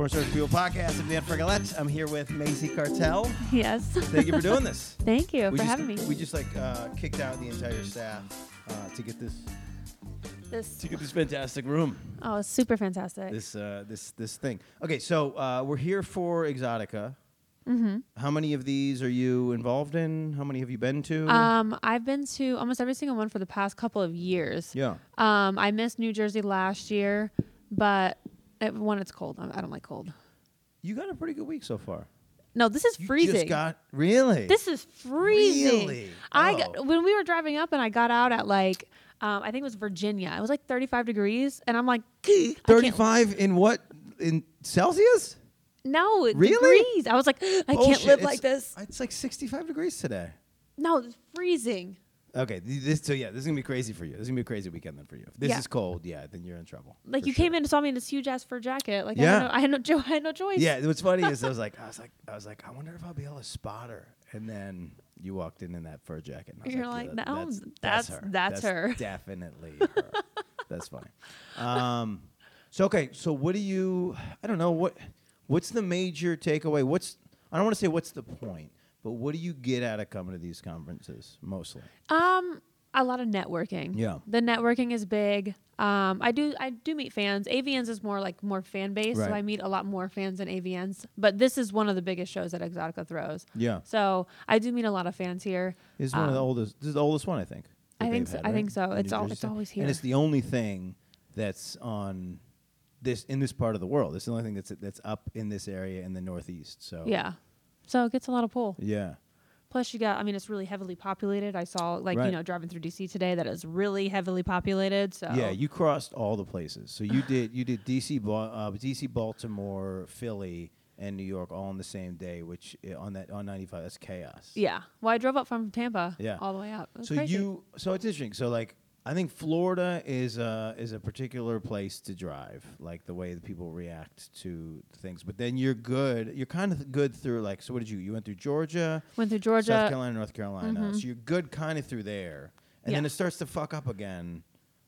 Sports Search People podcast. I'm Dan Frigolette. I'm here with Macy Cartel. Yes. Thank you for doing this. Thank you we for just, having me. We just like uh, kicked out the entire staff uh, to get this This to get this fantastic room. oh, super fantastic. This uh, this this thing. Okay, so uh, we're here for Exotica. mm-hmm. How many of these are you involved in? How many have you been to? Um, I've been to almost every single one for the past couple of years. yeah. Um, I missed New Jersey last year, but when it's cold, I, don't like cold. You got a pretty good week so far. No, this is You freezing. just got really. this is freezing. Really? I Oh. got, when we were driving up and I got out at like um, I think it was Virginia. It was like 35 degrees, and I'm like, 35 in what in Celsius? No, Really? degrees. I was like, I can't live It's- like this. It's like 65 degrees today. No, it's freezing. Okay, this so yeah, this is gonna be crazy for you. This is gonna be a crazy weekend then for you. If this Yeah. is cold, yeah, then you're in trouble. Like for you sure. came in and saw me in this huge ass fur jacket. Like Yeah. I, had no, I had no, I had no choice. Yeah, what's funny is I was like, I was like, I was like, I wonder if I'll be able to spot her. And then you walked in in that fur jacket. And I was You're like, like, yeah, no, that's, that's- her. that's her." Definitely her. that's funny. Um, so okay, so what do you? I don't know what. What's the major takeaway? What's I don't want to say what's the point, but what do you get out of coming to these conferences mostly? Um, a lot of networking. Yeah. The networking is big. Um, I do I do meet fans. AVNs is more like more fan based, Right. so I meet a lot more fans than AVNs. But this is one of the biggest shows that Exotica throws. Yeah, So I do meet a lot of fans here. This it's one of the Um, oldest. This is the oldest one, I think. I think so- had, I think so. It's New al- Jersey it's always and it's here. the only thing that's on this in this part of the world. It's the only thing that's that's up in this area in the Northeast. So Yeah. So it gets a lot of pull. yeah, Plus, you got, I mean, it's really heavily populated. I saw, like, Right. you know, driving through DC today that is really heavily populated. So, yeah. You crossed all the places. So you did you did DC, Ba- uh, DC, Baltimore, Philly, and New York all on the same day. Which uh, on that on ninety five, that's chaos. Yeah. Well, I drove up from Tampa Yeah. all the way up. So crazy. you so it's interesting. So like I think Florida is a is a particular place to drive, like the way that people react to things. But then you're good. You're kind of good through like so. What did you? You went through Georgia, went through Georgia. South Carolina, North Carolina. Mhm. So you're good kind of through there, and then it starts to fuck up again,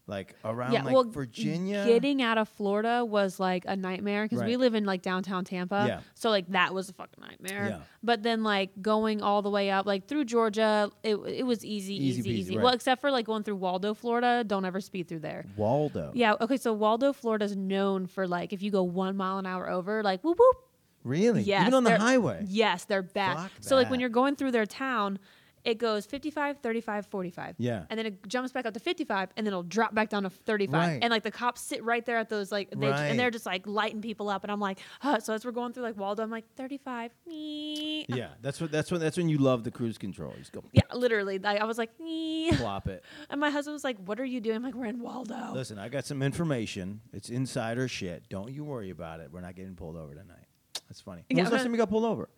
like around yeah, like well, Virginia. Getting out of Florida was like a nightmare because we live in like downtown Tampa. Yeah. So like that was a fucking nightmare. Yeah. But then like going all the way up like through Georgia, it it was easy, Easy easy, peasy, easy. right. Well, except for like going through Waldo, Florida. Don't ever speed through there. Waldo. Yeah. Okay. So Waldo, Florida is known for like if you go one mile an hour over, like whoop whoop. Really? Yes, Even on the highway. Yes, they're bad. Fuck so like when you're going through their town, it goes 55, 35, 45. Yeah. And then it jumps back up to 55 and then it'll drop back down to 35. Right. And like the cops sit right there at those like they, Right. and they're just like lighting people up and I'm like, huh. so as we're going through like Waldo, I'm like 35. Nee. Yeah. That's what. That's when. That's when you love the cruise control. You just go Yeah, literally. I, I was like, nee. plop it. And my husband was like, "What are you doing?" I'm like, "We're in Waldo." Listen, I got some information. It's insider shit. Don't you worry about it. We're not getting pulled over tonight. That's funny. When Yeah, was the last time you got pulled over?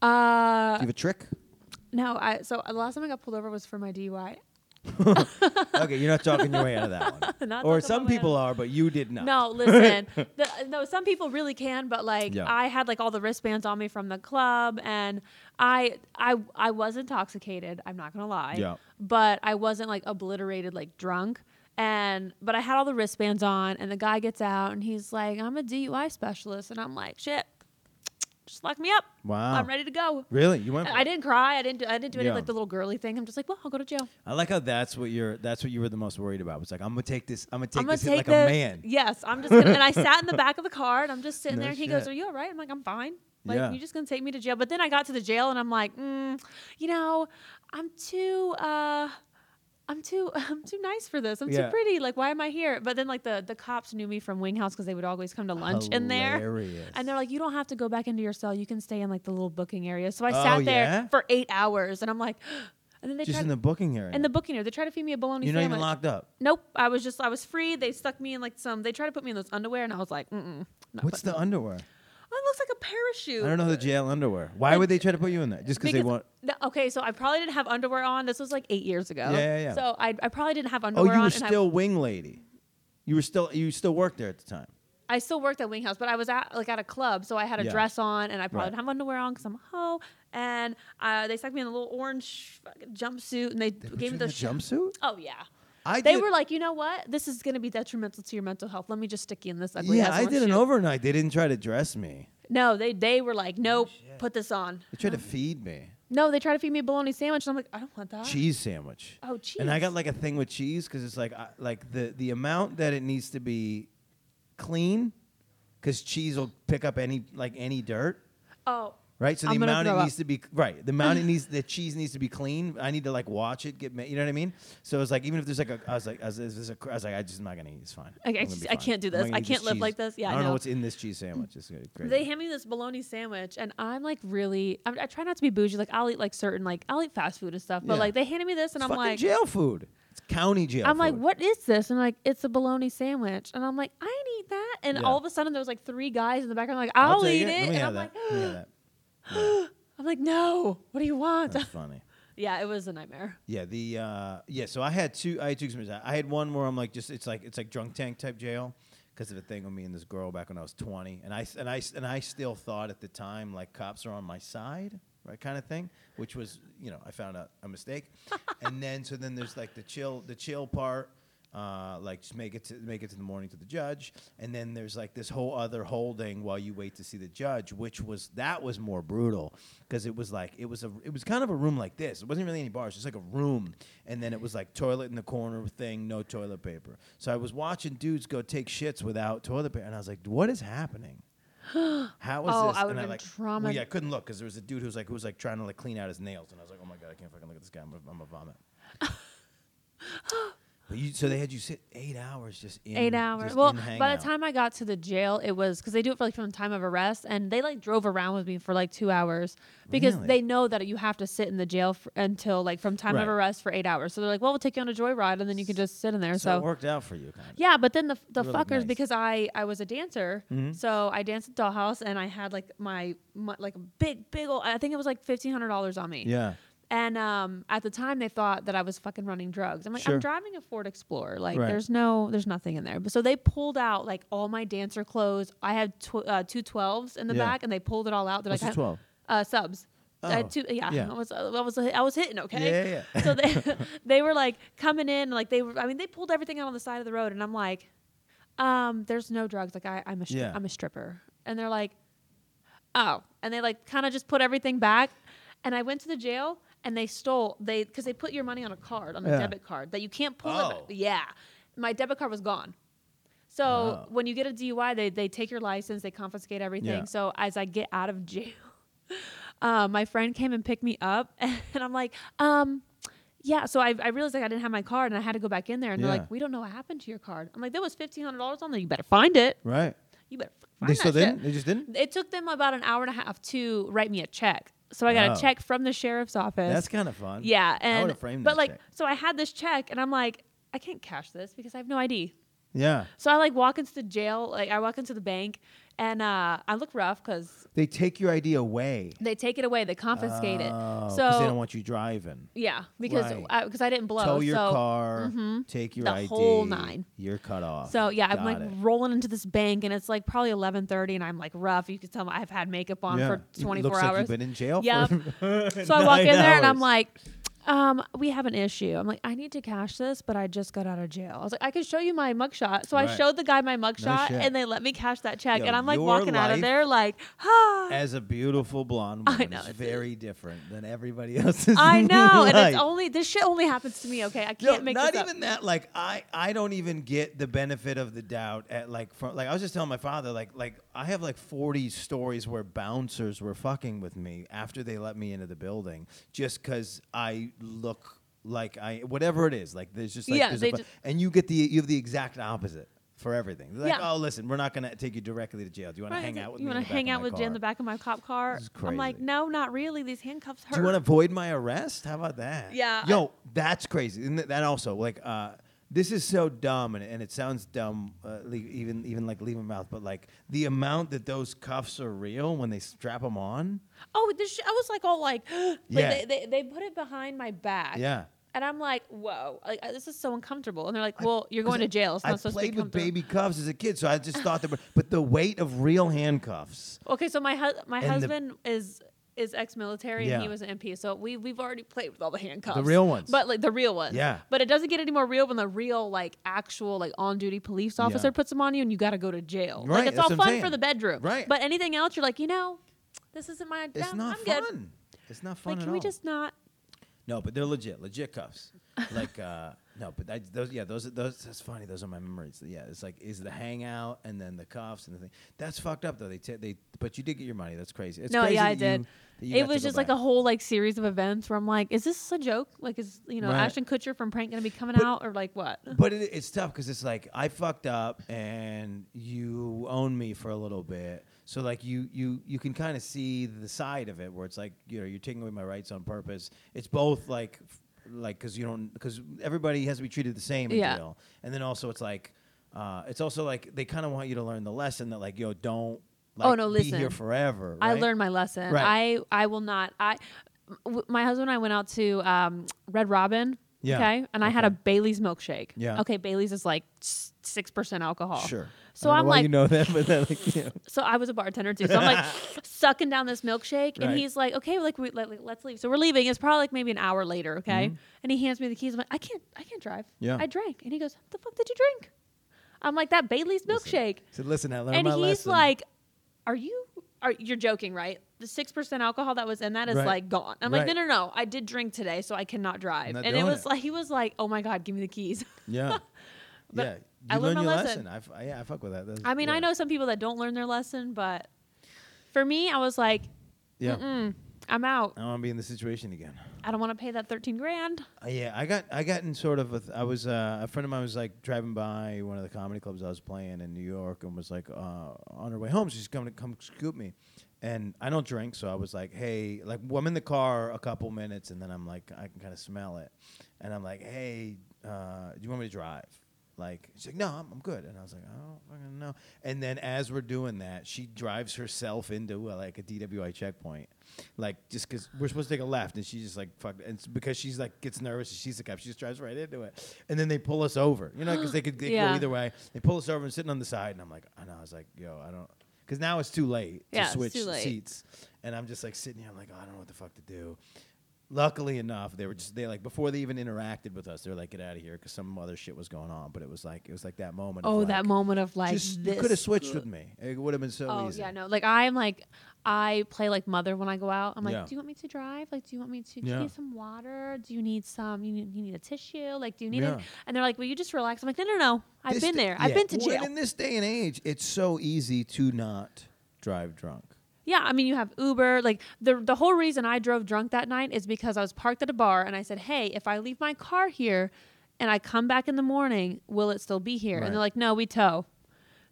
Uh, Do you have a trick? No, I so uh, the last time I got pulled over was for my DUI. okay, you're not talking your way out of that one. Not or talking some my way people out. are, but you did not. No, listen. the, no, some people really can, but like Yeah. I had like all the wristbands on me from the club, and I I I was intoxicated. I'm not gonna lie. Yeah. But I wasn't like obliterated, like drunk. And but I had all the wristbands on, and the guy gets out, and he's like, "I'm a DUI specialist," and I'm like, "Shit, just lock me up. Wow. I'm ready to go." Really? You went? I didn't cry. I didn't. Do, I didn't do any Yeah. like the little girly thing. I'm just like, well, I'll go to jail. I like how that's what you're. That's what you were the most worried about. It's like I'm gonna take this. I'm gonna take I'm gonna this take like this. a man. Yes, I'm just gonna. and I sat in the back of the car, and I'm just sitting No there, and he shit. goes, "Are you all right?" I'm like, "I'm fine." Like, Yeah. you're just gonna take me to jail? But then I got to the jail, and I'm like, mm, you know, I'm too. uh I'm too I'm too nice for this. I'm Yeah. too pretty. Like, why am I here? But then like the the cops knew me from Wing House because they would always come to lunch in there. And they're like, you don't have to go back into your cell. You can stay in like the little booking area. So I Oh, sat there yeah? for eight hours, and I'm like, and then they just tried in the booking area. in the booking area. They tried to feed me a bologna You're not sandwich. even locked up. Nope. I was just I was free. They stuck me in like some. They tried to put me in those underwear, and I was like, mm mm. What's the underwear? It looks like a parachute. I don't know the jail underwear. Why would they try to put you in that? Just because they want? No, okay, so I probably didn't have underwear on. This was like eight years ago. Yeah, yeah, yeah. So I, I probably didn't have Oh, underwear you on. were and I- still wing lady. You were still you still worked there at the time. I still worked at Wing House, but I was at like at a club, so I had a Yeah. dress on, and I probably Right. didn't have underwear on because I'm a hoe. And uh, they stuck me in a little orange fucking jumpsuit, and they, gave me the a jumpsuit. Oh yeah. I they did- were like, you know what? This is going to be detrimental to your mental health. Let me just stick you in this ugly Yeah, ass I did an shoe." overnight. They didn't try to dress me. No, they they were like, nope, shit. put this on. They tried to feed me No, they tried to feed me a bologna sandwich, and I'm like, I don't want that. cheese sandwich. Oh, cheese. And I got like a thing with cheese because it's like I, like the the amount that it needs to be clean, because cheese will pick up any like any dirt. oh, Right, so I'm the gonna amount it throw up. needs to be right. The amount it needs, the cheese needs to be clean. I need to like watch it get, ma- you know what I mean. So it's like even if there's like a, I was like, I was, a, I was like, I just am not gonna eat. It's fine. I- I just- be I can't do this. I can't live cheese. like this. Yeah, I don't know know. what's in this cheese sandwich. It's. Great. they hand me this bologna sandwich, and I'm like, really, I, I try not to be bougie. Like, I'll eat like certain, like, I'll eat fast food and stuff. But Yeah. like, they handed me this, and it's I'm fucking like, jail food. It's county jail. I'm like, what is this? And like, it's a bologna sandwich, and I'm like, I need that. And Yeah. all of a sudden, there was like three guys in the background, like, I'll, take eat it, Let and I'm that. like, Yeah, I'm like, no, what do you want? that's funny. yeah, it was a nightmare. Yeah, the uh, yeah. So I had two. I had two experiences. I had one where I'm like, just it's like it's like drunk tank type jail because of a thing with me and this girl back when I was 20, and I and I and I still thought at the time like cops are on my side, right, kind of thing, which was you know I found out a mistake, and then so then there's like the chill the chill part. Uh, like just make it to make it to the morning to the judge, and then there's like this whole other holding while you wait to see the judge, which was that was more brutal because it was like it was a it was kind of a room like this. It wasn't really any bars, just like a room, and then it was like toilet in the corner thing, no toilet paper. So I was watching dudes go take shits without toilet paper, and I was like, what is happening? How is Oh, this? I and I like, trauma- Well, yeah, I couldn't look because there was a dude who was like who was like trying to like clean out his nails, and I was like, oh my god, I can't fucking look at this guy. I'm gonna, I'm gonna vomit. you, so they had you sit eight hours just in Eight hours. Well, by the time I got to the jail, it was because they do it for like from the time of arrest, and they like drove around with me for like two hours because Really? they know that you have to sit in the jail f- until like from time Right. of arrest for eight hours. So they're like, "Well, we'll take you on a joyride, and then you can just sit in there." so, So, it worked out for you, kind of. yeah, but then the the like, fuckers nice. because I I was a dancer, Mhm. so I danced at Dollhouse, and I had like my, my like a big big old I think it was like fifteen hundred dollars on me. Yeah. And um, at the time, they thought that I was fucking running drugs. I'm like, Sure. I'm driving a Ford Explorer. Like, Right. there's no, there's nothing in there. But so they pulled out like all my dancer clothes. I had tw- uh, two 12s in the Yeah. back, and they pulled it all out. They're What's like, twelve? uh, subs. I had Oh, two, yeah, yeah. I was, I was, I was hitting. Okay. Yeah, yeah. so they, they were like coming in, like they were. I mean, they pulled everything out on the side of the road, and I'm like, um, there's no drugs. Like I, I'm a, stri- Yeah. I'm a stripper, and they're like, oh, and they like kind of just put everything back, and I went to the jail, and they stole they because they put your money on a card on a Yeah. debit card that you can't pull Oh. it. Yeah, my debit card was gone. So Oh. when you get a DUI, they they take your license, they confiscate everything. Yeah. So as I get out of jail, uh, my friend came and picked me up, and I'm like, um, yeah. So I, I realized like I didn't have my card, and I had to go back in there, and they're like, we don't know what happened to your card. I'm like, there was fifteen hundred dollars on there. You better find it. Right. You better f- find They still shit." didn't. They just didn't. It took them about an hour and a half to write me a check. So I got Oh. a check from the sheriff's office. That's kind of fun. yeah, and but like, check. so I had this check, and I'm like, I can't cash this because I have no ID. Yeah. So I like walk into the jail, like I walk into the bank, and uh, I look rough because They take your ID away. they take it away, they confiscate Oh, it. So they don't want you driving. yeah, because Right. I, because I didn't blow. Tow your so, car, Mhm. take your The ID. whole nine. You're cut off. So yeah, I'm like it. rolling into this bank, and it's like probably 11:30, and I'm like rough. You can tell I've had makeup on Yeah. for It 24 looks hours. Like you've been in jail. For So I walk in there and I'm like, um, we have an issue. I'm like, I need to cash this, but I just got out of jail. I was like, I can show you my mugshot. So I showed the guy my mugshot shit. and they let me cash that check. Yo, and I'm like walking out of there like, ah. as a beautiful blonde I woman, know, it's very different than everybody else's. I know. and it's only, this shit only happens to me, okay? I can't make not even that. Like I, I don't even get the benefit of the doubt at like from like I was just telling my father like like I have like forty stories where bouncers were fucking with me after they let me into the building just because I look like I whatever it is like there's just like Yeah, there's a and you get the you have the exact opposite for everything. They're like, Yeah. oh, listen, we're not gonna take you directly to jail. Do you want to hang out with you me? wanna hang out with Jay in the back? of my cop car? I'm like, no, not really. These handcuffs hurt. Do you want to avoid my arrest? How about that? Yeah, Yo, that's crazy. And th- that also, like, uh, this is so dumb, and, and it sounds dumb, uh, le- even even like leaving mouth, but like the amount that those cuffs are real when they strap them on. oh, this sh- I was like all like, like Yeah. they, they, they put it behind my back. Yeah. And I'm like, whoa, like, uh, this is so uncomfortable. And they're like, well, you're going to jail. It's I not supposed to be played with comfortable. baby cuffs as a kid, so I just thought that. But the weight of real handcuffs. Okay, so my hu- my And the- husband is is ex-military Yeah. and he was an MP. So we we've already played with all the handcuffs, The real ones. but like the real ones. Yeah. But it doesn't get any more real when the real like actual like on-duty police officer puts them on you and you got to go to jail. Right, Like it's that's all what I'm fun saying. for the bedroom. Right. But anything else, you're like, you know, this isn't my. It's I'm- not I'm fun. Good. It's not fun Like, at can we all. just not? No, but they're legit, legit cuffs. like uh no, but I, those yeah, those are those that's funny. Those are my memories. Yeah, it's like is the hangout and then the cuffs and the thing. That's fucked up though. They t- they but you did get your money. That's crazy. It's no, crazy yeah, I did. you It was just like back. a whole like series of events where I'm like, is this a joke? Like, is you know Right. Ashton Kutcher from Prank gonna be coming But- out or like what? But it, it's tough because it's like I fucked up and you own me for a little bit. So like you you you can kind of see the side of it where it's like you know you're taking away my rights on purpose. It's both like f- like because you don't because everybody has to be treated the same. in Yeah. jail. And then also it's like uh, it's also like they kind of want you to learn the lesson that like yo don't like, Oh, no, be here listen. forever. I right? learned my lesson. Right. I I will not. I w- my husband and I went out to um, Red Robin. Yeah. Okay, and I had a Okay. Bailey's milkshake. Yeah. Okay, Bailey's is like six percent alcohol. Sure. So I'm like- you know that, but then like you know. So I was a bartender too. So I'm like sucking down this milkshake, and Right. he's like, "Okay, like, we, let, let's leave." So we're leaving. It's probably like maybe an hour later. Okay, and he hands me the keys. I'm like, "I can't, I can't drive. Mm-hmm. Yeah. I drank." And he goes, "The fuck did you drink?" I'm like, "That Bailey's milkshake." said, listen, I learned and my he's lesson. like, "Are you? Are you're joking, right? The six percent alcohol that was in that is Right. like gone." I'm like, Right. "No, no, no. I did drink today, so I cannot drive." Not and it doing was it. like he was like, "Oh my god, give me the keys." yeah, yeah. You I learned learned my your lesson. lesson. I, f- yeah, I fuck with that. That's- I mean, yeah. I know some people that don't learn their lesson, but for me, I was like, Yeah. Mm-mm, I'm out. I don't want to be in this situation again. I don't want to pay that 13 grand. Uh, yeah, I got I got in sort of a th- I was uh, a friend of mine was like driving by one of the comedy clubs I was playing in New York and was like uh, on her way home she's coming to come scoop me, and I don't drink so I was like hey like well, I'm in the car a couple minutes and then I'm like I can kind of smell it, and I'm like hey uh, do you want me to drive? Like she's like no I'm, I'm good. And I was like I don't fucking know. And then as we're doing that she drives herself into uh, like a DWI checkpoint like just because we're supposed to take a left and she's just like fuck and it's because she's like gets nervous and she's the cop she just drives right into it. And then they pull us over you know because they could they could Yeah. go either way. They pull us over and sitting on the side and I'm like I know I was like yo I don't because now it's too late Yeah, to it's switch too late. seats. And I'm just like sitting here I'm like oh, I don't know what the fuck to do luckily enough they were just they like before they even interacted with us they were like get out of here because some other shit was going on but it was like it was like that moment of Oh, like, that moment of like, just you could have switched with me it would have been so easy. Oh easy yeah, no. Like I'm like, I play like mother when I go out. I'm like, Yeah. do you want me to drive? Like, do you want me to? Do Yeah. you need some water? Do you need some? You need, you need a tissue? Like, do you need Yeah. it? And they're like, will you just relax? I'm like, no, no, no. I've This been there. I've been to Well, jail. in this day and age, it's so easy to not drive drunk. Yeah, I mean, you have Uber. Like the the whole reason I drove drunk that night is because I was parked at a bar and I said, "Hey, if I leave my car here and I come back in the morning, will it still be here?" Right. And they're like, "No, we tow."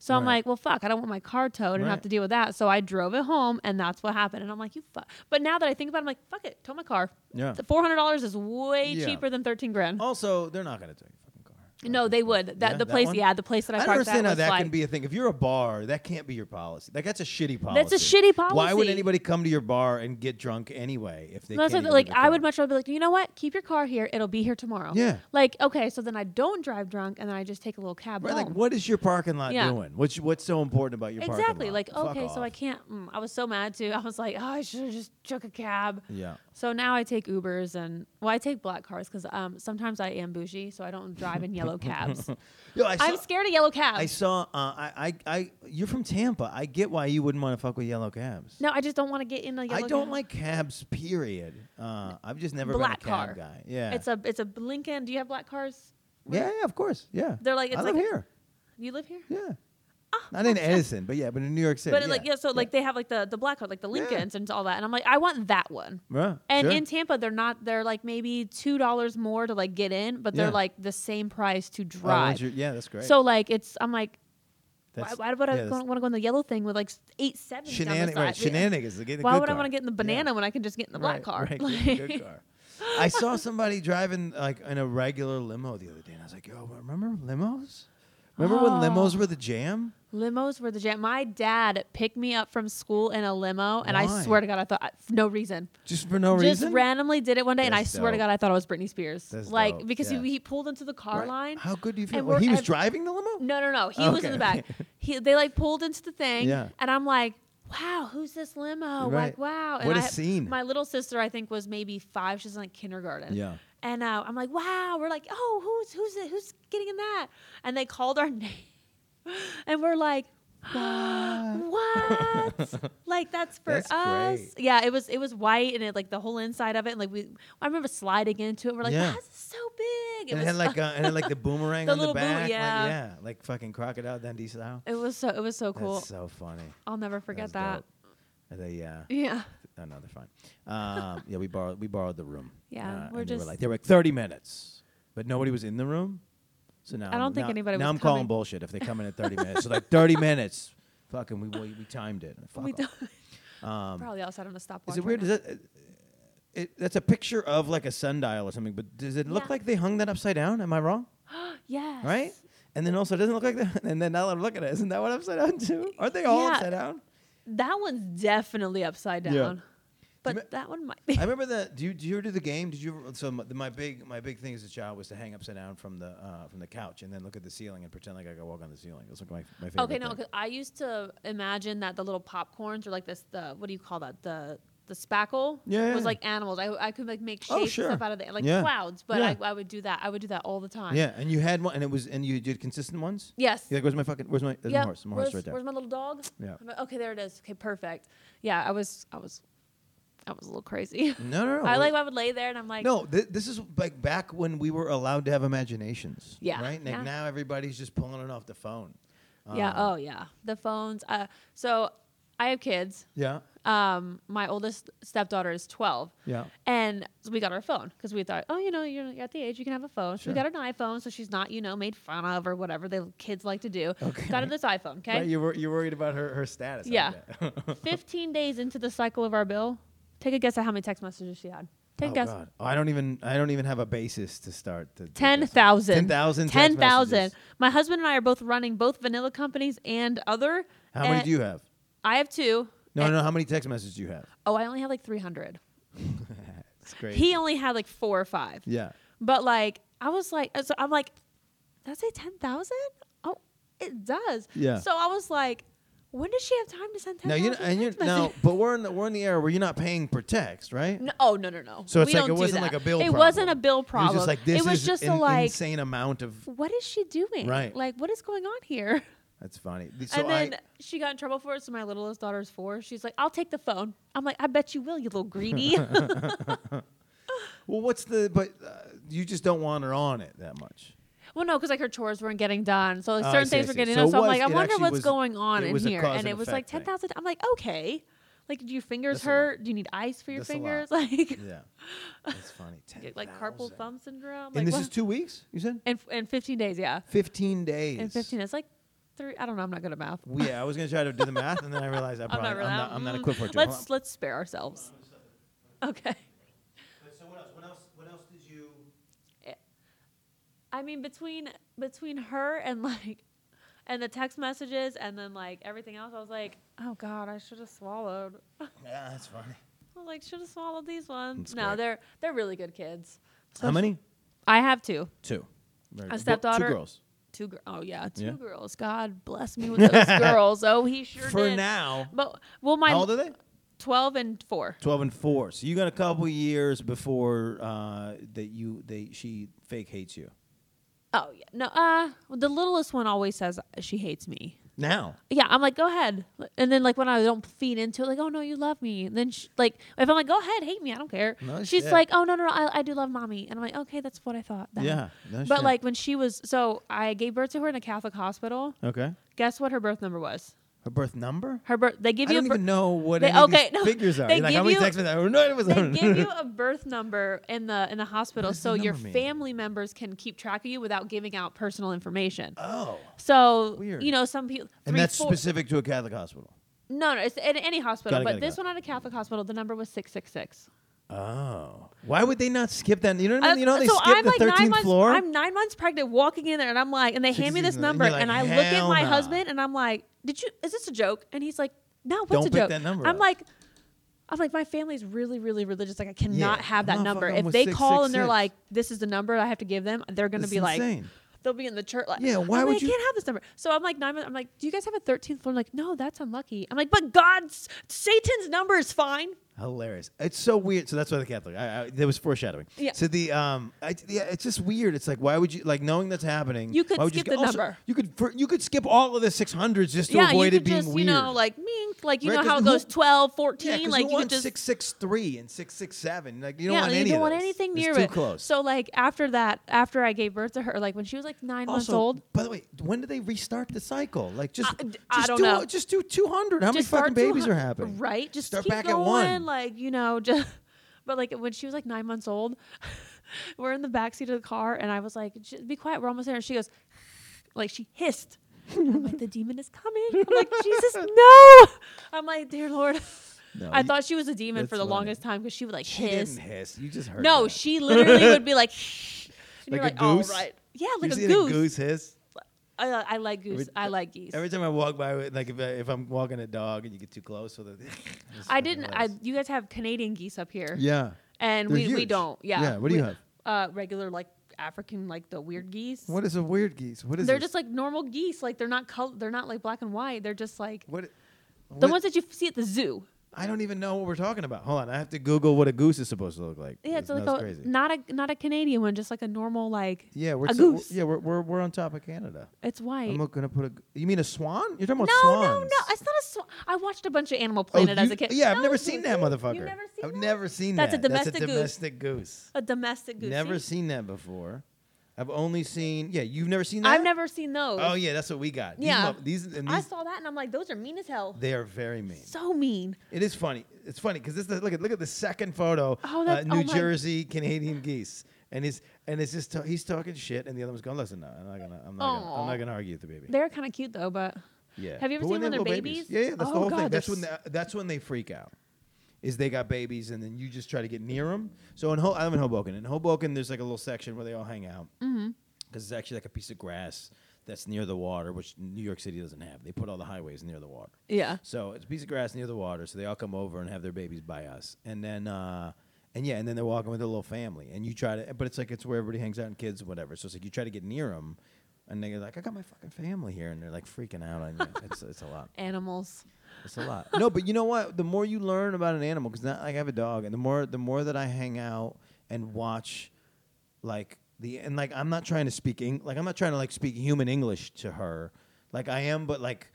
So I'm like, "Well, fuck, I don't want my car towed and have to deal with that." So I drove it home, and that's what happened. And I'm like, "You fuck." But now that I think about, it, I'm like, "Fuck it, tow my car." Yeah. The four hundred dollars is way Yeah. cheaper than thirteen grand. Also, they're not going to take your fucking car. No, they would. That Yeah, the that place, one? yeah, the place that I I don't parked understand at how was that like, can be a thing. If you're a bar, that can't be your policy. Like that's a shitty policy. That's a shitty policy. Why would policy. anybody come to your bar and get drunk anyway if they No, can't even like leave I car? would much rather be like, you know what? Keep your car here. It'll be here tomorrow. Yeah. Like okay, so then I don't drive drunk, and then I just take a little cab Right, home. like what is your parking lot Yeah. doing? What's what's so important about your parking exactly. lot? Like Fuck okay, so off. I can't. Mm, I was so mad too. I was like, oh, I should have just took a cab. Yeah. So now I take Ubers and well, I take black cars because um sometimes I am bougie, so I don't drive in yellow cabs. Yo, I I'm scared of yellow cabs. I saw. Uh, I, I, I. You're from Tampa. I get why you wouldn't want to fuck with yellow cabs. no, I just don't want to get in a yellow. I don't cab. like cabs. Period. Uh, I've just never black been a cab car. guy. Yeah. It's a it's a Lincoln. Do you have black cars? yeah, yeah, of course. Yeah. They're like- I it's live like here. You live here? Yeah. Ah, not in Edison, but yeah, but in New York City. But like yeah, so like they have like the the black car, like the Yeah. Lincolns and all that, and I'm like, I want that one. Yeah, And sure. in Tampa, they're not. They're like maybe two dollars more to like get in, but they're Yeah. like the same price to Oh, drive. you're- yeah, that's great. so like it's. I'm like, why, That's- why would I yeah, that's- want to go in the yellow thing with like s- eight seven Shenanig- right, shenanigans. in Why good would I car. want to get in the banana when I can just get in the black Right, car? Right, in good car. I saw somebody driving like in a regular limo the other day, and I was like, "Yo, remember limos? Remember when oh. limos Oh. were the jam? Limos were the jam. My dad picked me up from school in a limo, and Why? I swear to God, I thought for no reason. Just for no reason. just randomly did it one day, and I That's swear to. God, I thought it was Britney Spears. That's like dope, because yeah. he, he pulled into the car Right. line. How good do you feel? Well, he was ev- driving the limo. No, no, no. He was in the back. He they like pulled into the thing, Yeah. and I'm like, wow, who's this limo? Right. Like, wow. What a a scene. My little sister, I think, was maybe five. She's in like kindergarten. Yeah. And uh, I'm like, wow. We're like, oh, who's who's it? Who's getting in that? And they called our name, and we're like, what? like that's for That's us. great. Yeah, it was it was white and it like the whole inside of it. And Like we, I remember sliding into it. We're like, Yeah. that's so big. It And it was had like uh, and like the boomerang The on the little boom- back. like, yeah. yeah, like fucking crocodile Dundee style. it was so it was so cool. That's so funny. I'll never forget that. They uh, Yeah. oh, no, they're fine. Um, yeah, we borrowed we borrowed the room. Yeah, uh, we're and they were just- like they were like thirty minutes, but nobody was in the room. So now I don't I'm- think now- anybody Now was I'm calling bullshit if they come in at thirty minutes. So like thirty minutes, fucking we we, we timed it. Fuck We off. Um, Probably outside on a stopwatch. is it weird? now. Is that uh, it? That's a picture of like a sundial or something. But does it look Yeah. like they hung that upside down? Am I wrong? yes. Right? And then also, it doesn't look like that. And then now that I'm looking at it, isn't that what upside down too? Aren't they all Yeah. upside down? That one's definitely upside down. Yeah. But me- that one might be. I remember that. Do you, do you ever do the game? Did you? Ever, so my, my big my big thing as a child was to hang upside down from the uh, from the couch and then look at the ceiling and pretend like I could walk on the ceiling. That's like my my favorite. Okay, no, because I used to imagine that the little popcorns or like this, the what do you call that? The the spackle Yeah, was yeah. like animals. I, I could like make shapes Oh, sure. stuff out of it, like Yeah. clouds. But Yeah. I, I would do that. I would do that all the time. Yeah, and you had one, and it was, and you did consistent ones. Yes. You're like, where's my fucking, where's my, there's Yep. my horse, my where's, horse right there. where's my little dog? Yeah. Like, okay, there it is. Okay, perfect. Yeah, I was, I was, I was a little crazy. No, no, no. I like. I would lay there and I'm like, No, th- this is like back when we were allowed to have imaginations. Yeah. Right. Like Yeah. now everybody's just pulling it off the phone. yeah, Um, oh yeah, the phones. Uh, so I have kids. Yeah. Um, my oldest stepdaughter is 12. Yeah. And so we got our phone because we thought, oh, you know, you're at the age you can have a phone. So Sure. we got an iPhone, so she's not, you know, made fun of or whatever the kids like to do. Okay. Got her this iPhone, okay? Right, you're wor- you're worried about her her status. Yeah. bet. 15 days into the cycle of our bill, take a guess at how many text messages she had. Take oh a guess. God. Oh, I don't even I don't even have a basis to start. To, to Ten thousand. 10,000 text 10,000. My husband and I are both running both vanilla companies and other. How many do you have? I have two. No, and- no. How many text messages do you have? Oh, I only have like 300. It's great. He only had like four or five. yeah. But like, I was like, uh, so I'm like, does it say 10,000? Oh, it does. Yeah. So I was like, when does she have time to send 10,000 Now you and you text now, but we're in the we're in the era where you're not paying per text, right? No, oh, no, no, no. So it's We like it wasn't like a bill. It problem. wasn't a bill problem. It was just like this it was is just an a like, insane amount of. what is she doing? Right. Like, what is going on here? That's funny. So and then I, she got in trouble for it. So my littlest daughter's four. She's like, I'll take the phone. I'm like, I bet you will, you little greedy. well, what's the? But uh, you just don't want her on it that much. Well, no, because like her chores weren't getting done. So like Oh, certain see, things were getting So done. So I'm was- like, I it wonder actually what's was- going on it in was a here. cause And and it was like effect thing. 10,000. I'm like, okay. Like, do your fingers That's a lot. hurt? Do you need ice for your That's a lot. fingers? Like, Yeah, that's funny. get, like carpal 10,000. thumb syndrome. And Like, this what? is two weeks. You said in, in 15 days, yeah. fifteen days. In 15, it's like three. I don't know. I'm not good at math. Well, yeah, I was gonna try to do the math, and then I realized I I'm probably not I'm really. not, I'm not equipped for it. Hold Let's on. let's spare ourselves. Okay. So what else? What else? What else did you? I mean, between between her and like, and the text messages, and then like everything else, I was like, oh god, I should have swallowed. Yeah, that's funny. was like, should have swallowed these ones. That's no, great. they're they're really good kids. How many? I have two, Two. Very A good. Stepdaughter? Two girls. two. Gr- oh yeah, two Yeah. girls. God bless me with those girls. Oh, he sure For did. now. But well, my How old are they? twelve and four. Twelve and four. So you got a couple years before uh, that you they she fake hates you. Oh yeah, no. Uh, the littlest one always says she hates me. Now. Yeah, I'm like, go ahead. And then like when I don't feed into it, like, oh no, you love me. And then sh like if I'm like, go ahead, hate me, I don't care. No She's shit. like, oh no, no, no, I, I do love mommy. And I'm like, okay, that's what I thought. then." Yeah. No But shit. like when she was, so I gave birth to her in a Catholic hospital. Okay. Guess what her birth number was? Her birth number? Her birth. They give I you don't a bir- even know what they- any of these no, figures are. they You're like, give how many you- text messages? No, it was they give you a birth number in the in the hospital so the your mean? family members can keep track of you without giving out personal information. Oh. So Weird. you know some people And that's four- specific to a Catholic hospital. No, no, it's in any hospital, Got it, but got it, this got one at a Catholic hospital, the number was six six six. Oh. Why would they not skip that? You know what I mean? Uh, You know they so skip I'm the like 13th nine months. floor? I'm nine months pregnant, walking in there, and I'm like, and they hand me this 66, and number, you're like, and I look at "Hell my nah." husband, and I'm like, "Did you? Is this a joke?" And he's like, "No, what's Don't a pick joke?" that number I'm up. like, I'm like, my family's really, really religious. Like, I cannot Yeah, have that number. If they call and they're 666. like, "This is the number I have to give them," they're gonna That's be like, insane. they'll be in the church. Like, Yeah, why I'm would like, you- I can't have this number. So I'm like nine months. I'm like, do you guys have a 13th floor? I'm like, no, that's unlucky. I'm like, but God's Satan's number is fine. Hilarious. It's so weird. So that's why the Catholic. I, I, there was foreshadowing. Yeah. So the um, I, yeah, it's just weird. It's like, why would you like knowing that's happening? You could skip you, the also, number. You could for, you could skip all of the six hundreds just to yeah, avoid it being just, weird. you know, like mink, like you Right, know how it who- goes 12, 14, yeah, like who you just six six three and six six seven. Like you don't yeah, want you any don't of want anything It's near too it. close. So like after that, after I gave birth to her, like when she was like nine months old, by the way, when do they restart the cycle? Like just, I- just do know. just do two hundred. How many just fucking babies are 200 happening? Right, just Start back at one. Like you know, just but like when she was like nine months old, we're in the back seat of the car, and I was like, "Be quiet, we're almost there." And she goes, like she hissed. I'm like, the demon is coming. I'm like, Jesus, no. I'm like, dear Lord. No, I you- thought she was a demon for the funny. longest time because she would like she hiss. didn't hiss. You just heard. No, that. she literally would be like, and Like you're a like, oh goose? right, yeah, You like a goose. a goose hiss. I, I like goose. Every- I like geese. Every time I walk by, with- like if, I, if I'm walking a dog and you get too close, so that I didn't. I you guys have Canadian geese up here, yeah. and They're we, we don't. Yeah. Yeah, what do we- you have? Uh, regular like African like the weird geese. What is a weird geese? What is they're this? just like normal geese. Like they're not color. They're not like black and white. They're just like what? the what- ones that you f- see at the zoo. I don't even know what we're talking about. Hold on, I have to Google what a goose is supposed to look like. Yeah, it's like a crazy. not a not a Canadian one, just like a normal like. Yeah, we're a so- goose. yeah, we're, we're we're on top of Canada. It's white. I'm not gonna put a. You mean a swan? You're talking about no, swans? no, no. no. It's not a swan. I watched a bunch of Animal Oh, Planet as a kid. Yeah, I've never seen that you've motherfucker. never seen I've that? never seen That's a that. That's a domestic goose. domestic goose. A domestic goose. Never see? seen that before. I've only seen. Yeah, you've never seen that. I've never seen those. Oh yeah, that's what we got. Yeah. mo- These, and I saw that and I'm like, those are mean as hell. they are very mean. So mean. It is funny. It's funny because this look at look at the second photo. Oh, uh, that's- New oh Jersey Canadian geese, and he's and it's just ta- he's talking shit, and the other one's going, "Listen, no, I'm not gonna, I'm not, gonna, I'm not gonna argue with the baby." They're kind of cute though, but Yeah. Have you ever But seen when when they they're little babies? Yeah, yeah. That's the Oh, whole God, thing. That's when the, that's when they freak out. Is they got babies, and then you just try to get near them. So in Ho- I'm in Hoboken. In Hoboken, there's like a little section where they all hang out mm-hmm. because it's actually like a piece of grass that's near the water, which New York City doesn't have. They put all the highways near the water. yeah. So it's a piece of grass near the water. So they all come over and have their babies by us, and then uh, and yeah, and then they're walking with their little family, and you try to, but it's like it's where everybody hangs out and kids and whatever. So it's like you try to get near them, and they're like, I got my fucking family here, and they're like freaking out on you. it's it's a lot. Animals. It's a lot. no, but you know what? The more you learn about an animal, because like I have a dog, and the more the more that I hang out and watch, like the and like I'm not trying to speak Eng- like I'm not trying to like speak human English to her, like I am, but like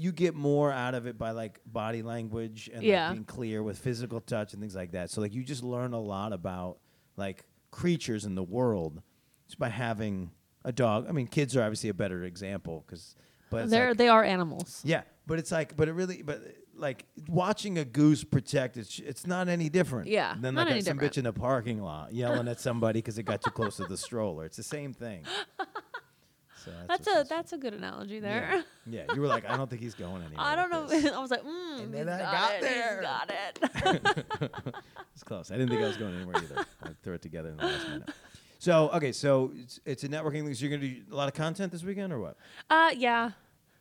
you get more out of it by like body language and like, Yeah. being clear with physical touch and things like that. So like you just learn a lot about like creatures in the world just by having a dog. I mean, kids are obviously a better example because, but They're like- they are animals. yeah, but it's like, but it really, but like watching a goose protect, it's it's not any different. Yeah, than like a, some different. bitch in a parking lot yelling at somebody because it got too close to the stroller. It's the same thing. So That's what's a that's a good analogy there. Yeah. yeah, you were like, I don't think he's going anywhere. I don't know. I was like, mm, And then I got, got it. there. Got it. It's close. I didn't think I was going anywhere either. I threw it together in the last minute. So okay, so it's, it's a networking thing. So you're gonna do a lot of content this weekend or what? uh, yeah.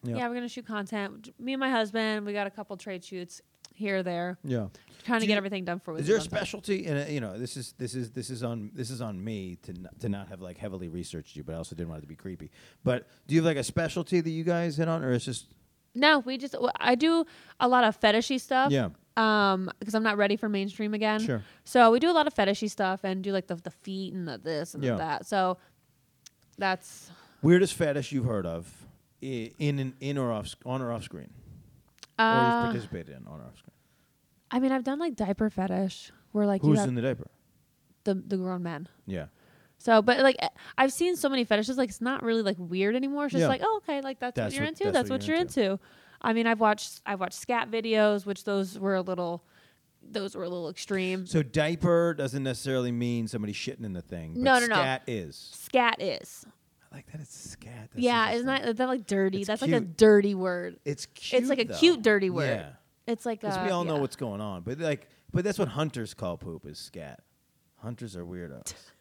Yeah. yeah, We're gonna shoot content. Me and my husband, we got a couple trade shoots here there, Yeah. trying to get everything done for. Is there a specialty? And you know, this is this is this is on this is on me to n- to not have like heavily researched you, but I also didn't want it to be creepy. But do you have like a specialty that you guys hit on, or it's just No, we just I do a lot of fetishy stuff. yeah, Um, because I'm not ready for mainstream again. sure, So we do a lot of fetishy stuff and do like the the feet and the this and Yeah. the that. So that's weirdest fetish you've heard of i- in an in or off sc- on or off screen, or you've uh, participated in on or off screen. I mean I've done like diaper fetish where like Who's in the diaper? the the grown men. Yeah, So, but like eh, I've seen so many fetishes, like it's not really like weird anymore. It's just Yeah. like, oh, okay, like that's, That's what you're what- into. that's what you're into. I mean, I've watched I've watched scat videos, which those were a little, those were a little extreme. so diaper doesn't necessarily mean somebody shitting in the thing. But No, no, no. scat is. Scat is, I like that it's scat. That's yeah, isn't interesting. that is that like dirty? It's That's like a cute. dirty word. It's cute. it's like a though. cute dirty word. Yeah. It's like Because uh, we all know yeah. what's going on, but like, but that's what hunters call poop is scat. Hunters are weirdos,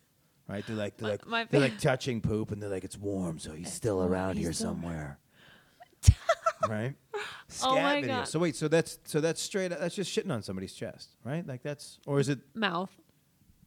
right? They're like they're like my they're like touching poop, and they're like it's warm, so he's still around he's here still- somewhere, right? Scat Oh my video. God. So wait, so that's so that's straight. That's just shitting on somebody's chest, right? Like that's or is it? mouth.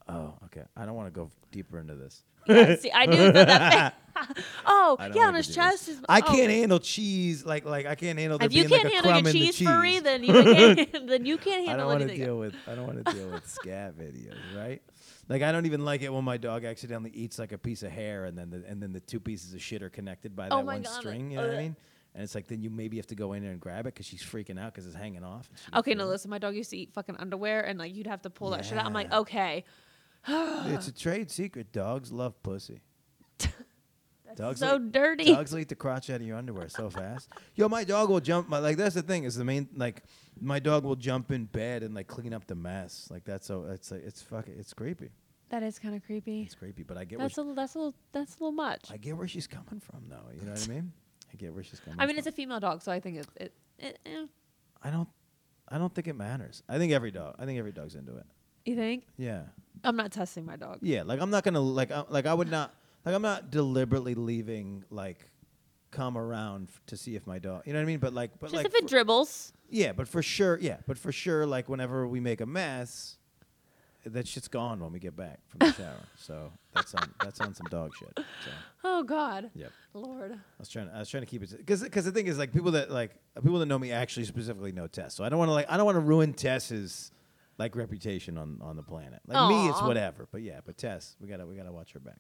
Oh, okay. I don't want to go deeper into this. Yeah, see, I knew that. that oh, yeah, like on his chest. Is, I oh. can't handle cheese. Like like I can't handle If you can't like handle your cheese, cheese. furry, then you can't, then you can't handle. I don't want to deal with I don't want to deal with scat videos, right? Like I don't even like it when my dog accidentally eats like a piece of hair and then the, and then the two pieces of shit are connected by oh that Oh one God, like, string. You know what I mean? And it's like then you maybe have to go in there and grab it because she's freaking out because it's hanging off. Okay, no, listen. My dog used to eat fucking underwear, and like you'd have to pull that shit out. I'm like, okay, It's a trade secret. Dogs love pussy. that's Dogs so like- dirty. Dogs will eat the crotch out of your underwear so fast. Yo, my dog will jump. My, like that's the thing is the main like my dog will jump in bed and like clean up the mess. Like that's so it's like it's fucking it's creepy. That is kind of creepy. It's creepy, but I get where That's a little. That's a little. That's a little much. I get where she's coming from, though. You know what I mean? I get where she's coming. I mean, from. it's a female dog, so I think it. it, it eh. I don't. I don't think it matters. I think every dog. I think every dog's into it. You think? Yeah. I'm not testing my dog. Yeah. Like I'm not gonna like I, like I would not like I'm not deliberately leaving like come around f- to see if my dog. You know what I mean? But like but Just like if it for- dribbles. yeah. But for sure. Yeah. But for sure. Like whenever we make a mess. That shit's gone when we get back from the shower, so that's on that's on some dog shit. So, Oh God, yep. Lord. I was trying. to I was trying to keep it because because the thing is like people that like people that know me actually specifically know Tess. So I don't want to like I don't want to ruin Tess's like reputation on on the planet. Like me, it's whatever. But yeah, but Tess, we gotta we gotta watch her back.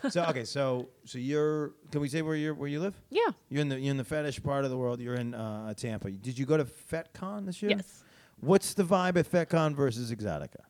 so okay, so so you're can we say where you're where you live? Yeah. You're in the you're in the fetish part of the world. You're in uh, Tampa. Did you go to FetCon this year? Yes. What's the vibe at FetCon versus Exotica?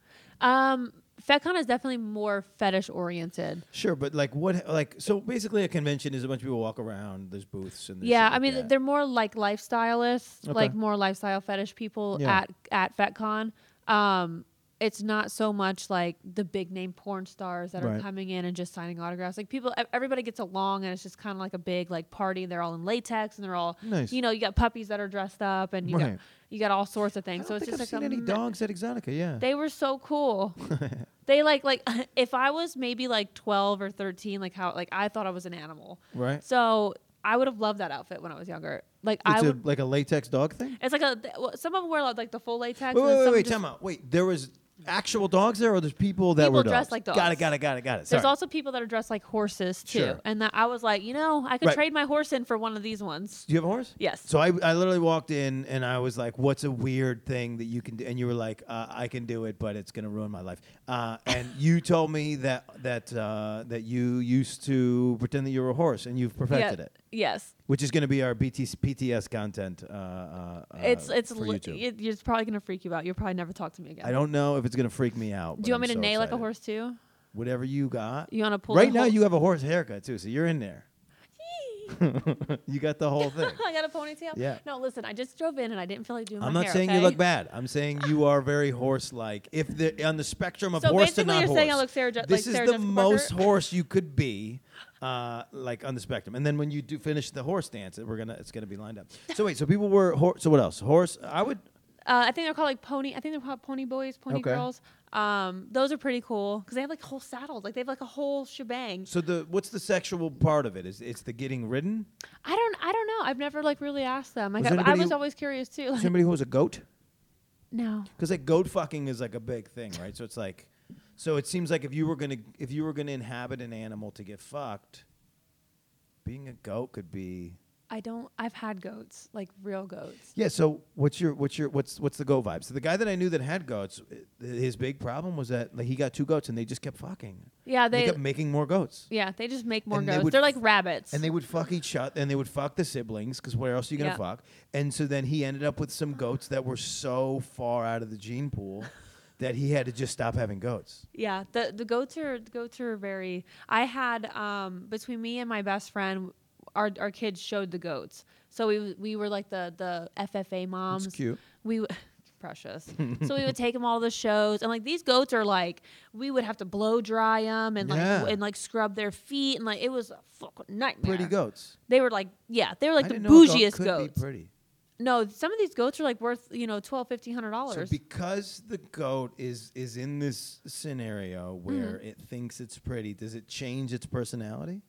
Um, FetCon is definitely more fetish oriented. Sure, but like what like so basically a convention is a bunch of people walk around. There's booths and there's Yeah, I mean they're more like lifestylists, Okay. like more lifestyle fetish people Yeah. at at FetCon. Um, it's not so much like the big name porn stars that are coming in and just signing autographs. Like people, everybody gets along, and it's just kind of like a big like party. They're all in latex, and they're all, Nice. you know, you got puppies that are dressed up, and you Right. got you got all sorts of things. So it's think just I've like seen any dogs at Exotica. Yeah. They were so cool. they like like if I was maybe like twelve or thirteen, like how like I thought I was an animal. right. So I would have loved that outfit when I was younger. Like It's I a, would. like a latex dog thing. It's like a. th- well, Some of them wear like the full latex. Wait, wait, wait, wait. Time out. Wait, there was actual dogs there, or there's people that People were dressed dogs? like Got it. dogs. Got it. Got it. Got it. There's also people that are dressed like horses too, Sure. and that I was like, you know, I could Right. trade my horse in for one of these ones. Do you have a horse? Yes. So I, I literally walked in and I was like, "What's a weird thing that you can do?" And you were like, uh, "I can do it, but it's gonna ruin my life." Uh, and you told me that that uh, that you used to pretend that you were a horse and you've perfected Yeah. it, Yes. which is gonna be our BTS, PTS content. Uh, uh, uh, it's it's for li- YouTube. it, it's probably gonna freak you out. You'll probably never talk to me again. I don't know if it's gonna freak me out. Do you want I'm me to so neigh like a excited. horse too? Whatever you got. You want to pull right the now, whole- you have a horse haircut too, so you're in there. you got the whole thing. I got a ponytail. Yeah. No, listen. I just drove in and I didn't feel like doing I'm my not hair. saying okay? you look bad. I'm saying you are very horse-like. If the on the spectrum of So horse to basically not you're horse, saying I look Sarah Je- this like is the Jessica most Parker? horse you could be, uh, like on the spectrum. And then when you do finish the horse dance, we're gonna it's gonna be lined up. So wait, so people were hor- so what else? Horse. I would. Uh, I think they're called like pony. I think they're called pony boys, pony Okay. girls. Um, those are pretty cool because they have like whole saddles. Like they have like a whole shebang. So the what's the sexual part of it? Is it's the getting ridden? I don't. I don't know. I've never like really asked them. Like Was I, I anybody was who- always curious too. Like, Somebody who was a goat? no. Because like goat fucking is like a big thing, right? So it's like, so it seems like if you were gonna if you were gonna inhabit an animal to get fucked, being a goat could be. I don't. I've had goats, like real goats. Yeah. So what's your what's your what's what's the goat vibe? So the guy that I knew that had goats, i- his big problem was that like he got two goats and they just kept fucking. Yeah, They, they. kept making more goats. yeah, they just make more And they goats. would They're like rabbits. And they would fuck each other, and they would fuck the siblings, because where else are you gonna Yeah. fuck? And so then he ended up with some goats that were so far out of the gene pool that he had to just stop having goats. Yeah, the the goats are the goats are very. I had um between me and my best friend, our our kids showed the goats. So we we were like the the FFA moms. It's cute. We w- precious. so we would take them all to the shows, and like these goats are like we would have to blow dry them and like Yeah. w- and like scrub their feet and like it was a fucking nightmare. Pretty goats. They were like yeah, they were like I the a goat bougiest goats. Pretty. No, some of these goats are like worth you know twelve fifteen hundred dollars. So because the goat is is in this scenario where Mm-hmm. it thinks it's pretty, does it change its personality?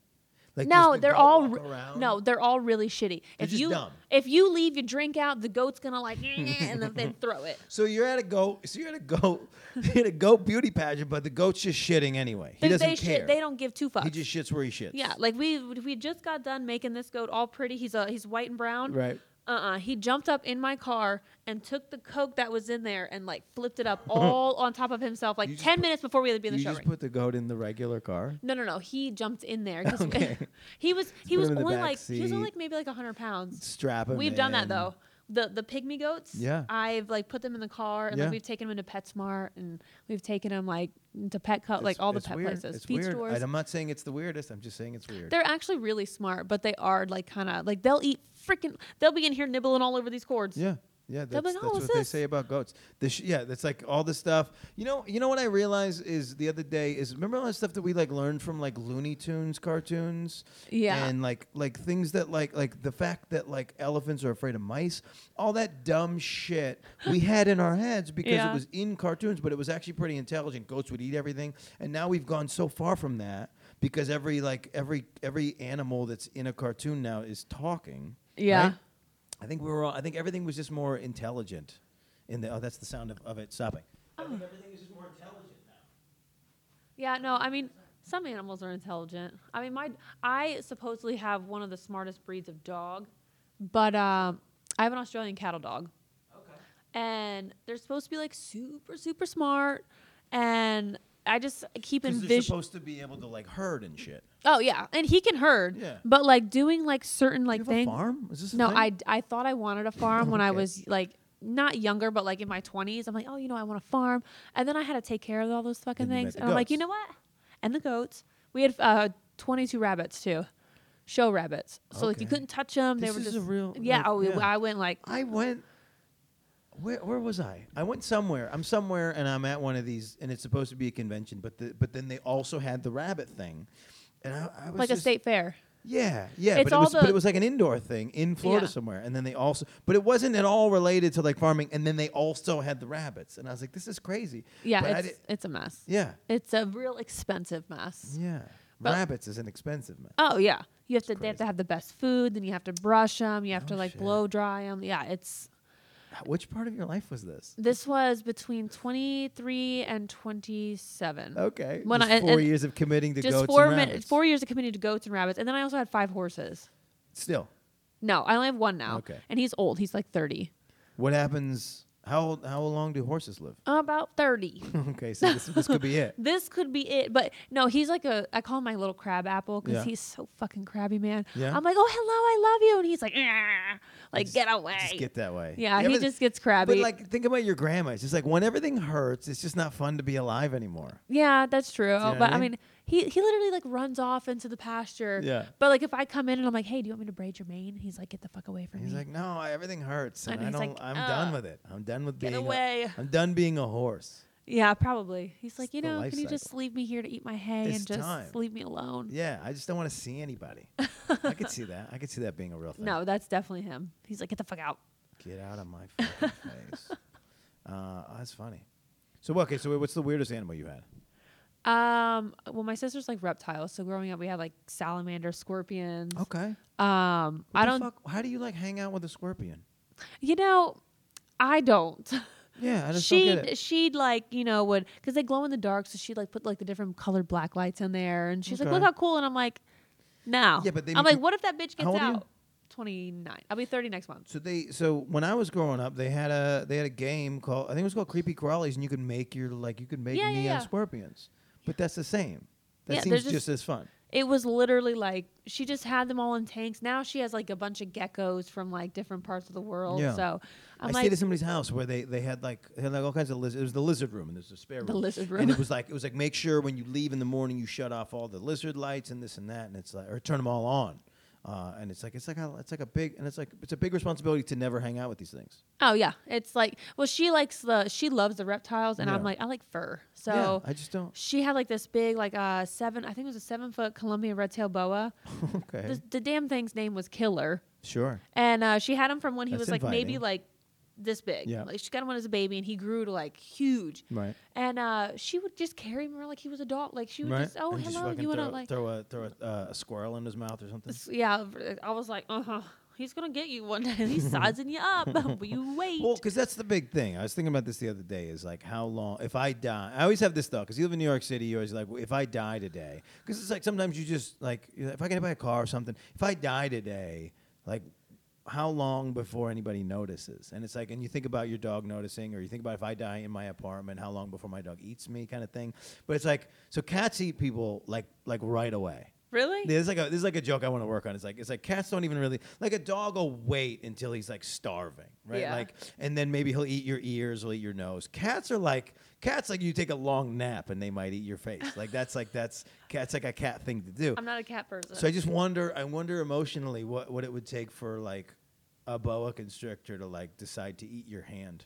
Like, no, the they're all re- no, they're all really shitty. They're if just you dumb. if you leave your drink out, the goat's gonna like and then they throw it. So you're at a goat. So you're at a goat. you're at a goat beauty pageant, but the goat's just shitting anyway. He They, doesn't they, care. shit, they don't give two fucks. he just shits where he shits. yeah, like we we just got done making this goat all pretty. He's a he's white and brown. Right. Uh-uh. He jumped up in my car and took the coke that was in there and like flipped it up all on top of himself like You just 10 put- minutes before we had to be in the You show just ring. put the goat in the regular car. No, no, no. He jumped in there. 'cause Okay. he was he put was him in the only back like he was only seat. like maybe like 100 pounds. Strap him. We've done that in. though. The the pygmy goats. Yeah. I've like put them in the car and Yeah. like we've taken them into PetSmart and we've taken them like to pet cut like all the pet weird. places, It's feed weird. stores. I, am not saying it's the weirdest. I'm just saying it's weird. They're actually really smart, but they are like kind of like they'll eat freaking. They'll be in here nibbling all over these cords. Yeah. Yeah, that's, like, that's "Oh, what what's they say about goats. The sh- yeah, that's like all the stuff. You know, you know what I realized is the other day is remember all that stuff that we like learned from like Looney Tunes cartoons. Yeah. and like like things that like like the fact that like elephants are afraid of mice, all that dumb shit we had in our heads because Yeah. it was in cartoons, but it was actually pretty intelligent. Goats would eat everything, and now we've gone so far from that because every like every every animal that's in a cartoon now is talking. Yeah. right? I think we were. All, I think everything was just more intelligent. In the oh, that's the sound of, of it stopping. I think everything is just more intelligent now. Yeah, no, I mean, some animals are intelligent. I mean, my I supposedly have one of the smartest breeds of dog, but um, I have an Australian cattle dog, Okay. and they're supposed to be like super super smart, and I just keep Because they're envisioning. supposed to be able to like herd and shit. Oh yeah, and he can herd. Yeah. But like doing like certain like things. a farm? Is this a No? I I thought I wanted a farm when I Okay. was like not younger, but like in my twenties. I'm like, oh, you know, I want a farm, and then I had to take care of all those fucking you met things, the and I'm like, you goats. know what? And the goats. We had uh, 22 rabbits too, show rabbits. So like you Okay. couldn't touch them. They This were is just a real- yeah. like, oh, yeah. I went like I went. Where, where was I? I went somewhere. I'm somewhere, and I'm at one of these, and it's supposed to be a convention, but the, but then they also had the rabbit thing, and I, I was like a just- state fair. Yeah, yeah, It's but it all was but the- it was like an indoor thing in Florida Yeah. somewhere, and then they also, but it wasn't at all related to like farming, and then they also had the rabbits, and I was like, this is crazy. Yeah, But I it's di- it's a mess. yeah, It's a real expensive mess. yeah. But- rabbits is an expensive man. Oh yeah, you have to. They have to have the best food. Then you have to brush them. You have to like blow dry them. Yeah, it's. Which part of your life was this? This was between 23 and 27. Okay, When just I- four years of committing to Just goats four and rabbits. four years of committing to goats and rabbits, and then I also had five horses. Still, No, I only have one now. Okay. And he's old. He's like 30. what happens? How old- how long do horses live? Uh, about 30. okay, so this, this could be it. this could be it. But no, he's like a, I call him my little crab apple because Yeah. he's so fucking crabby, man. Yeah? I'm like, oh, hello, I love you. And he's like, like, Just- get away. Just get that way. yeah, he but- just gets crabby. But like, think about your grandma. It's just like when everything hurts, it's just not fun to be alive anymore. yeah, that's true. know but I I mean? He, he literally like runs off into the pasture. Yeah. But like if I come in and I'm like, hey, do you want me to braid your mane? He's like, get the fuck away from He's me. He's like, no, I- everything hurts, and, And I don't. Like, I'm "Ugh, done with it. I'm done with get being. away. A, I'm done being a horse. Yeah, probably. He's like, It's you know, can you cycle. just leave me here to eat my hay It's and just time. leave me alone? Yeah, I just don't want to see anybody. I could see that. I could see that being a real thing. No, that's definitely him. He's like, get the fuck out. Get out of my fucking face. Uh, that's funny. So okay, so what's the weirdest animal you had? Um, well, my sister's like reptiles, so growing up we had like salamander, scorpions. Okay. Um, What I don't. Fuck? How do you like hang out with a scorpion? You know, I don't. Yeah, I just don't get she'd it. she'd like you know would because they glow in the dark, so she'd like put like the different colored black lights in there, and she's like, look how cool, and I'm like, no. Yeah, but they I'm like, what if that bitch gets How old are you? out? Twenty nine. I'll be thirty next month. So they so when I was growing up, they had a they had a game called I think it was called Creepy Crawlies, and you could make your like you could make Yeah, yeah, yeah. scorpions. But that's the same. That Yeah, seems just, just- as fun. It was literally like she just had them all in tanks. Now she has like a bunch of geckos from like different parts of the world. Yeah. So I'm I like stayed at somebody's house where they, they had like they had like all kinds of lizards. It was the lizard room, and there's a spare room. the lizard room. And it was like it was like make sure when you leave in the morning you shut off all the lizard lights and this and that, and it's like or turn them all on. Uh, and it's like it's like a, it's like a big and it's like it's a big responsibility to never hang out with these things. oh yeah, it's like well she likes the she loves the reptiles, and I'm like I like fur. So yeah, I just don't. she had like this big like uh seven I think it was a seven foot Columbia red tail boa. okay, The, the damn thing's name was Killer, sure. and uh, she had him from when he That's was like maybe like this big. Yeah. Like she got him when he was a baby, and he grew to like huge. Right. And uh, she would just carry him around like he was a dog. Like she would right. just, oh and just hello, fucking you want to like, throw a throw a, uh, a squirrel in his mouth or something. s- yeah. I was like, uh huh. He's gonna get you one day. He's sizing you up. but you wait. Well, because that's the big thing. I was thinking about this the other day. Is like how long? If I die, I always have this thought. Because you live in New York City, you're always like, if I die today, because it's like sometimes you just like, if I get hit by a car or something, if I die today, like. How long before anybody notices? And it's like, and you think about your dog noticing, or you think about if I die in my apartment, how long before my dog eats me, kind of thing. But it's like, so cats eat people like like right away. really? There's like a there's like a joke I want to work on. It's like it's like cats don't even really like a dog will wait until he's like starving, right? Yeah. Like and then maybe he'll eat your ears, he'll eat your nose. Cats are like cats like you take a long nap and they might eat your face. Like that's like that's cats like a cat thing to do. I'm not a cat person. So I just wonder I wonder emotionally what what it would take for like a boa constrictor to like decide to eat your hand,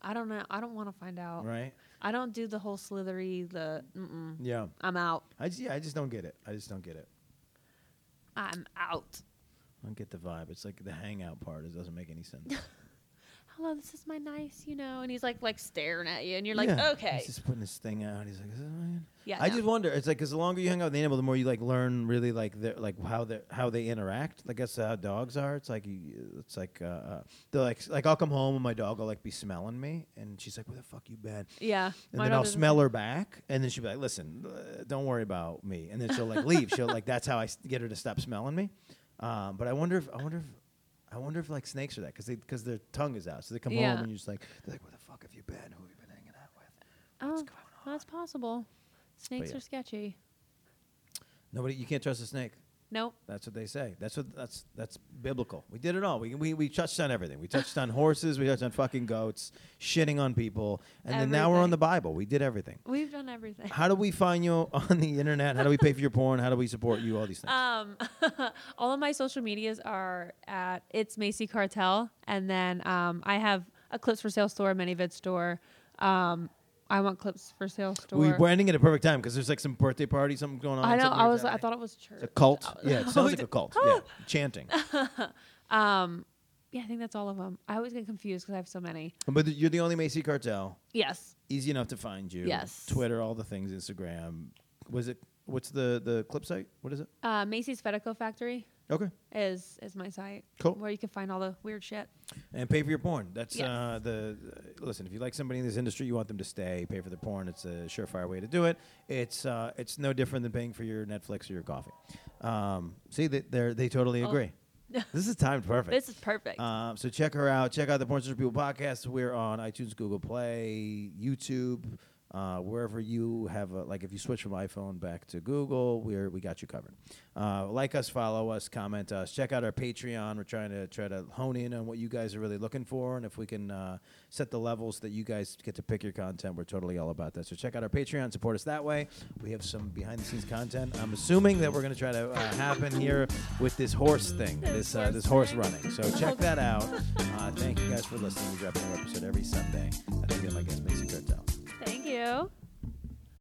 I don't know. I don't want to find out. right? I don't do the whole slithery. The mm-mm. Yeah. I'm out. I just yeah, I just don't get it. I just don't get it. I'm out. I don't get the vibe. It's like the hangout part. It doesn't make any sense. Hello, this is my nice, you know, and he's like like staring at you, and you're like, Yeah. okay, He's just putting his thing out. He's like, is this mine? yeah. I no. just wonder. It's like because the longer you hang out with the animal, the more you like learn really like their like how they how they interact. Like that's how dogs are. It's like you, it's like uh, uh, they're like like I'll come home and my dog will like be smelling me, and she's like, "Where the fuck you been?" yeah. And my then dog I'll doesn't- smell her back, and then she'll be like, "Listen, uh, don't worry about me." And then she'll like leave. She'll like that's how I s- get her to stop smelling me. Um, but I wonder if I wonder if I wonder if like snakes are that because they because their tongue is out, so they come Yeah. home and you're just like they're like, "Where the fuck have you been? Who have you been hanging out with?" Oh, What's going on? that's possible. Snakes yeah. are sketchy. Nobody, you can't trust a snake. Nope. That's what they say. That's what that's that's biblical. We did it all. We we, we touched on everything. We touched on horses. We touched on fucking goats, shitting on people, and then now we're on the Bible. We did everything. We've done everything. How do we find you on the internet? How do we pay for your porn? How do we support you? All these things. Um, all of my social medias are at it's Macy Cartel, and then um, I have a clips for sale store, a ManyVids store. Um, I want clips for sale store. we, we're ending at a perfect time because there's like some birthday party, something going on. I know. I was. I thought it was church. It's a cult. Yeah, it sounds like a cult. Yeah, chanting. Um, yeah, I think that's all of them. I always get confused because I have so many. But you're the only Macy Cartel. Yes. Easy enough to find you. Yes. Twitter, all the things. Instagram. Was it? What's the the clip site? What is it? Uh, Macy's Fedico Factory Okay. is is my site. Cool. Where you can find all the weird shit. And pay for your porn. That's Yes. uh, the, the- listen. If you like somebody in this industry, you want them to stay. Pay for their porn. It's a surefire way to do it. It's uh, it's no different than paying for your Netflix or your coffee. Um, see, they they they totally Oh. agree. this is timed perfect. This is perfect. Um, so check her out. Check out the Porn Search People podcast. We're on iTunes, Google Play, YouTube, uh, wherever you have. A, like if you switch from iPhone back to Google, we're we got you covered. Uh, like us, follow us, comment us. Check out our Patreon. We're trying to try to hone in on what you guys are really looking for, and if we can uh, set the levels that you guys get to pick your content, we're totally all about that. So check out our Patreon. Support us that way. We have some behind the scenes content. I'm assuming that we're going to try to uh, happen here with this horse thing, this uh, this horse running. So check that out. Uh, thank you guys for listening. We drop a new episode every Sunday. I think my guest Mason Cartel. Thank you.